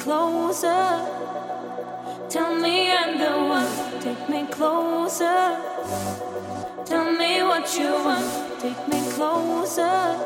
closer. Tell me I'm the one, take me closer. Tell me what you want, take me closer.